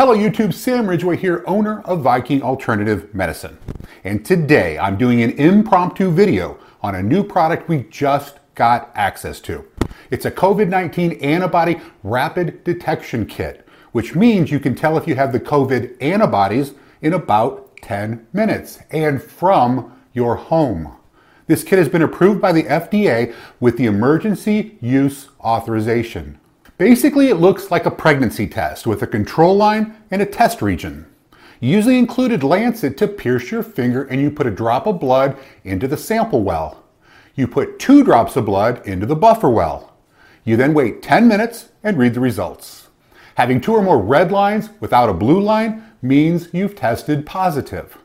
Hello YouTube, Sam Ridgway here, owner of Viking Alternative Medicine. And today I'm doing an impromptu video on a new product we just got access to. It's a COVID-19 antibody rapid detection kit, which means you can tell if you have the COVID antibodies in about 10 minutes and from your home. This kit has been approved by the FDA with the emergency use authorization. Basically, it looks like a pregnancy test with a control line and a test region. You usually included lancet to pierce your finger and you put a drop of blood into the sample well. You put two drops of blood into the buffer well. You then wait 10 minutes and read the results. Having two or more red lines without a blue line means you've tested positive.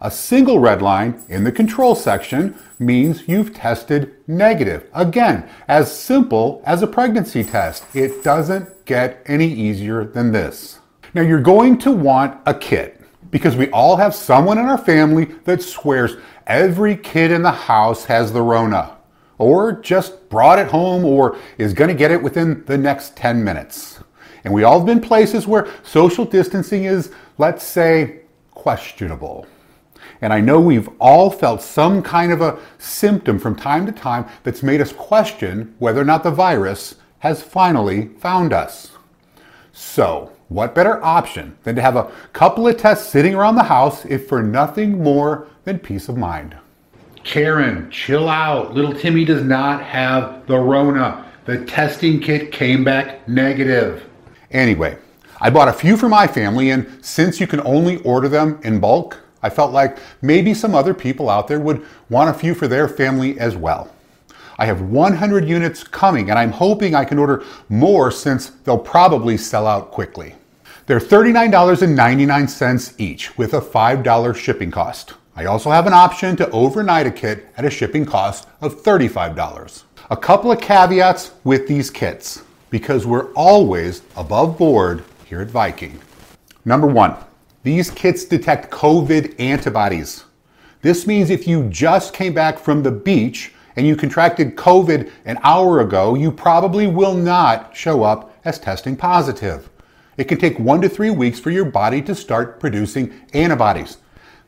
A single red line in the control section means you've tested negative. Again, as simple as a pregnancy test. It doesn't get any easier than this. Now you're going to want a kit because we all have someone in our family that swears every kid in the house has the Rona or just brought it home or is going to get it within the next 10 minutes. And we all have been places where social distancing is, let's say, questionable. And I know we've all felt some kind of a symptom from time to time that's made us question whether or not the virus has finally found us. So, what better option than to have a couple of tests sitting around the house if for nothing more than peace of mind? Karen, chill out. Little Timmy does not have the Rona. The testing kit came back negative. Anyway, I bought a few for my family, and since you can only order them in bulk, I felt like maybe some other people out there would want a few for their family as well. I have 100 units coming and I'm hoping I can order more since they'll probably sell out quickly. They're $39.99 each with a $5 shipping cost. I also have an option to overnight a kit at a shipping cost of $35. A couple of caveats with these kits because we're always above board here at Viking. Number one, these kits detect COVID antibodies. This means if you just came back from the beach and you contracted COVID an hour ago, you probably will not show up as testing positive. It can take one to three weeks for your body to start producing antibodies.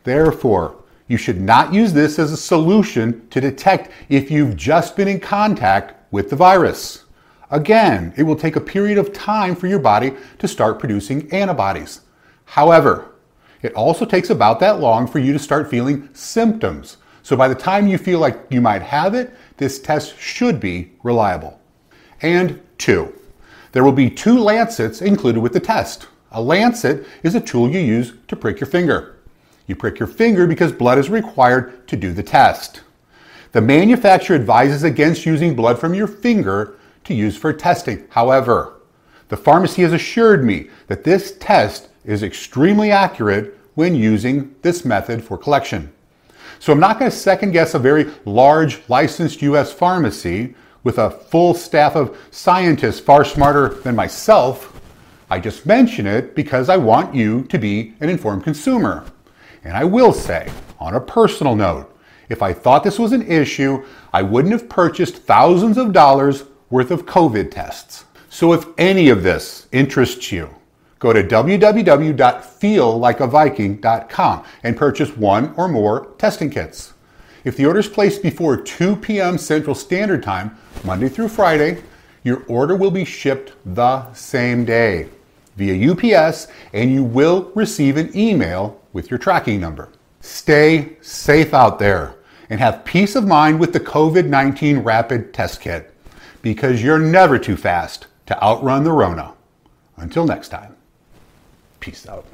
Therefore, you should not use this as a solution to detect if you've just been in contact with the virus. Again, it will take a period of time for your body to start producing antibodies. However, it also takes about that long for you to start feeling symptoms. So by the time you feel like you might have it, this test should be reliable. And two, there will be two lancets included with the test. A lancet is a tool you use to prick your finger. You prick your finger because blood is required to do the test. The manufacturer advises against using blood from your finger to use for testing. However, the pharmacy has assured me that this test is extremely accurate when using this method for collection. So I'm not going to second guess a very large licensed US pharmacy with a full staff of scientists far smarter than myself. I just mention it because I want you to be an informed consumer. And I will say, on a personal note, if I thought this was an issue, I wouldn't have purchased thousands of dollars worth of COVID tests. So if any of this interests you, go to www.feellikeaviking.com and purchase one or more testing kits. If the order is placed before 2 p.m. Central Standard Time, Monday through Friday, your order will be shipped the same day via UPS and you will receive an email with your tracking number. Stay safe out there and have peace of mind with the COVID 19 rapid test kit because you're never too fast to outrun the Rona. Until next time, peace out.